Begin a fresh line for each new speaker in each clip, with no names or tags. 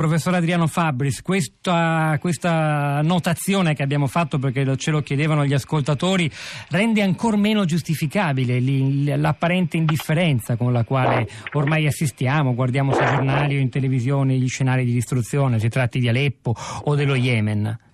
Professor Adriano Fabris, questa, questa, notazione che abbiamo fatto perché ce lo chiedevano gli ascoltatori rende ancora meno giustificabile l'apparente indifferenza con la quale ormai assistiamo, guardiamo sui giornali o in televisione gli scenari di distruzione, si tratti di Aleppo o dello Yemen.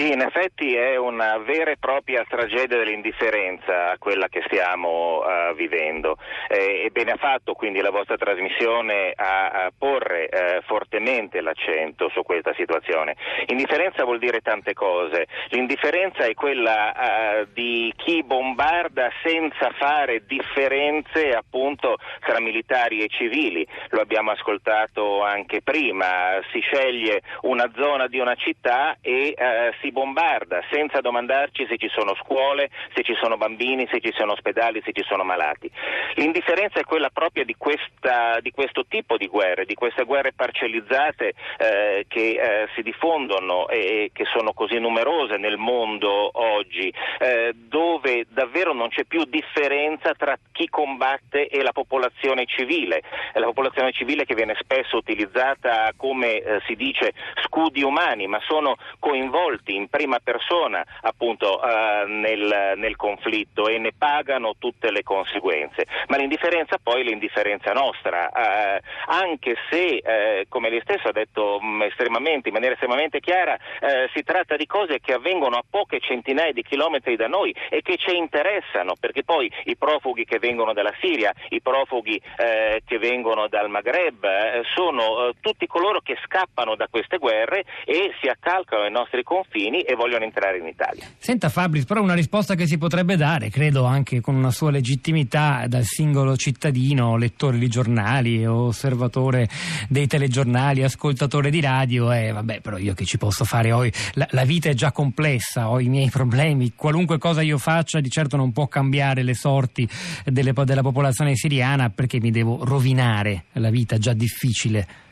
Sì, in effetti è una vera e propria tragedia dell'indifferenza quella che stiamo uh, vivendo. Eh, e bene ha fatto quindi la vostra trasmissione a, a porre uh, fortemente l'accento su questa situazione. Indifferenza vuol dire tante cose, l'indifferenza è quella uh, di chi bombarda senza fare differenze appunto tra militari e civili, lo abbiamo ascoltato anche prima, si sceglie una zona di una città e si bombarda senza domandarci se ci sono scuole, se ci sono bambini, se ci sono ospedali, se ci sono malati. L'indifferenza è quella propria di, questa, di questo tipo di guerre, di queste guerre parcellizzate eh, che eh, si diffondono e che sono così numerose nel mondo oggi, eh, dove davvero non c'è più differenza tra chi combatte e la popolazione civile, la popolazione civile che viene spesso utilizzata come eh, si dice scudi umani, ma sono coinvolti in prima persona appunto eh, nel, nel, conflitto e ne pagano tutte le conseguenze. Ma l'indifferenza poi è l'indifferenza nostra, eh, anche se, eh, come lei stesso ha detto mm, in maniera estremamente chiara, eh, si tratta di cose che avvengono a poche centinaia di chilometri da noi e che ci interessano, perché poi i profughi che vengono dalla Siria, i profughi eh, che vengono dal Maghreb, eh, sono tutti coloro che scappano da queste guerre e si accalcano ai nostri confini confini e vogliono entrare in Italia.
Senta Fabris, però una risposta che si potrebbe dare, credo anche con una sua legittimità dal singolo cittadino, lettore di giornali, osservatore dei telegiornali, ascoltatore di radio, è vabbè, però io che ci posso fare? Ho, la, la vita è già complessa, ho i miei problemi, qualunque cosa io faccia di certo non può cambiare le sorti delle, della popolazione siriana perché mi devo rovinare la vita già difficile.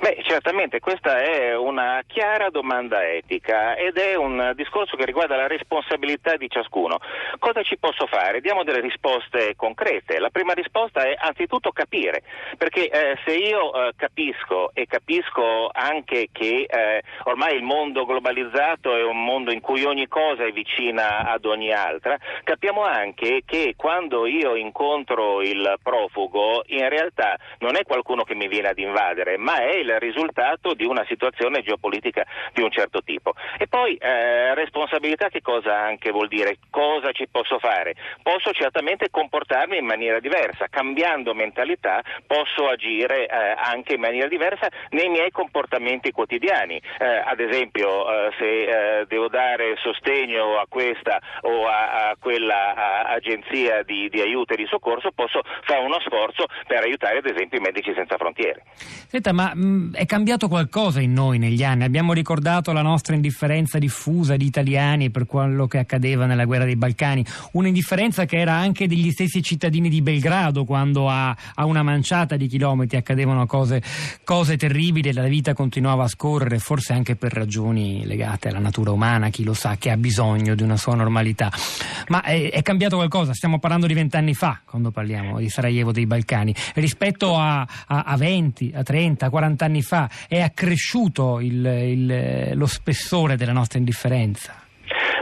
Beh, certamente questa è una chiara domanda etica ed è un discorso che riguarda la responsabilità di ciascuno. Cosa ci posso fare? Diamo delle risposte concrete. La prima risposta è anzitutto capire, perché eh, se io eh, capisco e capisco anche che eh, ormai il mondo globalizzato è un mondo in cui ogni cosa è vicina ad ogni altra, capiamo anche che quando io incontro il profugo in realtà non è qualcuno che mi viene ad invadere, ma è il il risultato di una situazione geopolitica di un certo tipo. E poi eh, responsabilità che cosa anche vuol dire? Cosa ci posso fare? Posso certamente comportarmi in maniera diversa, cambiando mentalità posso agire eh, anche in maniera diversa nei miei comportamenti quotidiani. Eh, ad esempio eh, se eh, devo dare sostegno a questa o a, a quella a, agenzia di, di, aiuto e di soccorso posso fare uno sforzo per aiutare ad esempio i medici senza frontiere.
Senta, ma mh, mm, è cambiato qualcosa in noi negli anni. Abbiamo ricordato la nostra indifferenza diffusa di italiani per quello che accadeva nella guerra dei Balcani, un'indifferenza che era anche degli stessi cittadini di Belgrado quando a, a una manciata di chilometri accadevano cose, cose terribili e la vita continuava a scorrere, forse anche per ragioni legate alla natura umana, chi lo sa, che ha bisogno di una sua normalità. Ma è, è cambiato qualcosa, stiamo parlando di vent'anni fa quando parliamo di Sarajevo dei Balcani, rispetto a, a, a 20, a 30, 40 anni fa è accresciuto il, il, lo spessore della nostra indifferenza?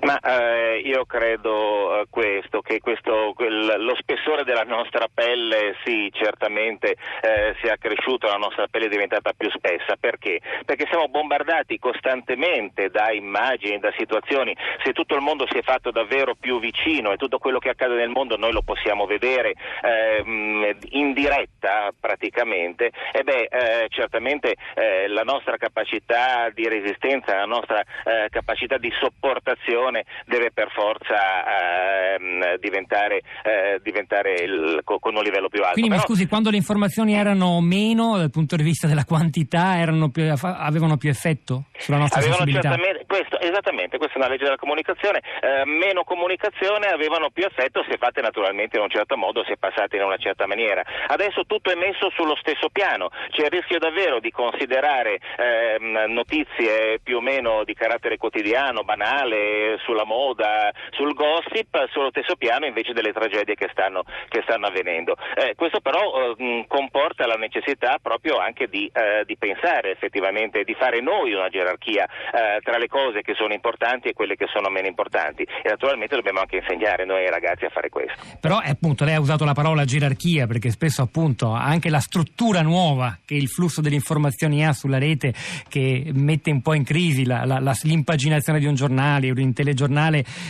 Ma eh, io credo eh, questo, che questo, quel, lo spessore della nostra pelle sì, certamente eh, sia cresciuto, la nostra pelle è diventata più spessa. Perché? Perché siamo bombardati costantemente da immagini, da situazioni. Se tutto il mondo si è fatto davvero più vicino e tutto quello che accade nel mondo noi lo possiamo vedere ehm, in diretta praticamente, e beh, eh, certamente eh, la nostra capacità di resistenza, la nostra capacità di sopportazione produzione deve per forza ehm, diventare, eh, diventare il, con un livello più alto.
Quindi Però... mi scusi, quando le informazioni erano meno dal punto di vista della quantità, più, avevano più effetto sulla nostra
avevano
sensibilità?
Questo, esattamente, questa è una legge della comunicazione. Eh, meno comunicazione avevano più effetto se fatte naturalmente in un certo modo, se passate in una certa maniera. Adesso tutto è messo sullo stesso piano, c'è il rischio davvero di considerare ehm, notizie più o meno di carattere quotidiano, banale, sulla moda, sul gossip, sullo stesso piano invece delle tragedie che stanno, che stanno avvenendo. Eh, questo però eh, comporta la necessità proprio anche di, eh, di, pensare effettivamente, di fare noi una gerarchia eh, tra le cose che sono importanti e quelle che sono meno importanti e naturalmente dobbiamo anche insegnare noi ragazzi a fare questo.
Però appunto lei ha usato la parola gerarchia perché spesso appunto anche la struttura nuova che il flusso delle informazioni ha sulla rete che mette un po' in crisi la, la, la, l'impaginazione di un giornale o di un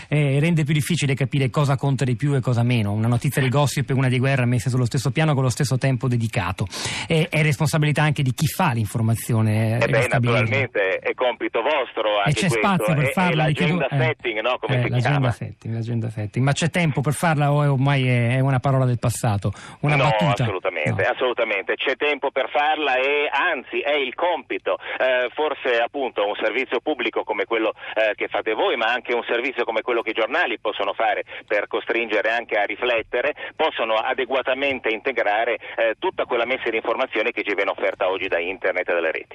eh, rende più difficile capire cosa conta di più e cosa meno. Una notizia di gossip e una di guerra messe sullo stesso piano con lo stesso tempo dedicato. E, è responsabilità anche di chi fa l'informazione.
Eh beh, naturalmente è compito vostro
e c'è
questo.
spazio per farla.
È l'agenda chiedo, setting, no? Come
eh,
si
l'agenda? Setting, l'agenda setting. Ma c'è tempo per farla o ormai è, una parola del passato? Una
no,
battuta?
assolutamente, no. assolutamente. C'è tempo per farla e anzi è il compito. Eh, forse appunto un servizio pubblico come quello eh, che fate voi, ma anche un servizio come quello che i giornali possono fare per costringere anche a riflettere, possono adeguatamente integrare eh, tutta quella messa di informazioni che ci viene offerta oggi da internet e dalle reti.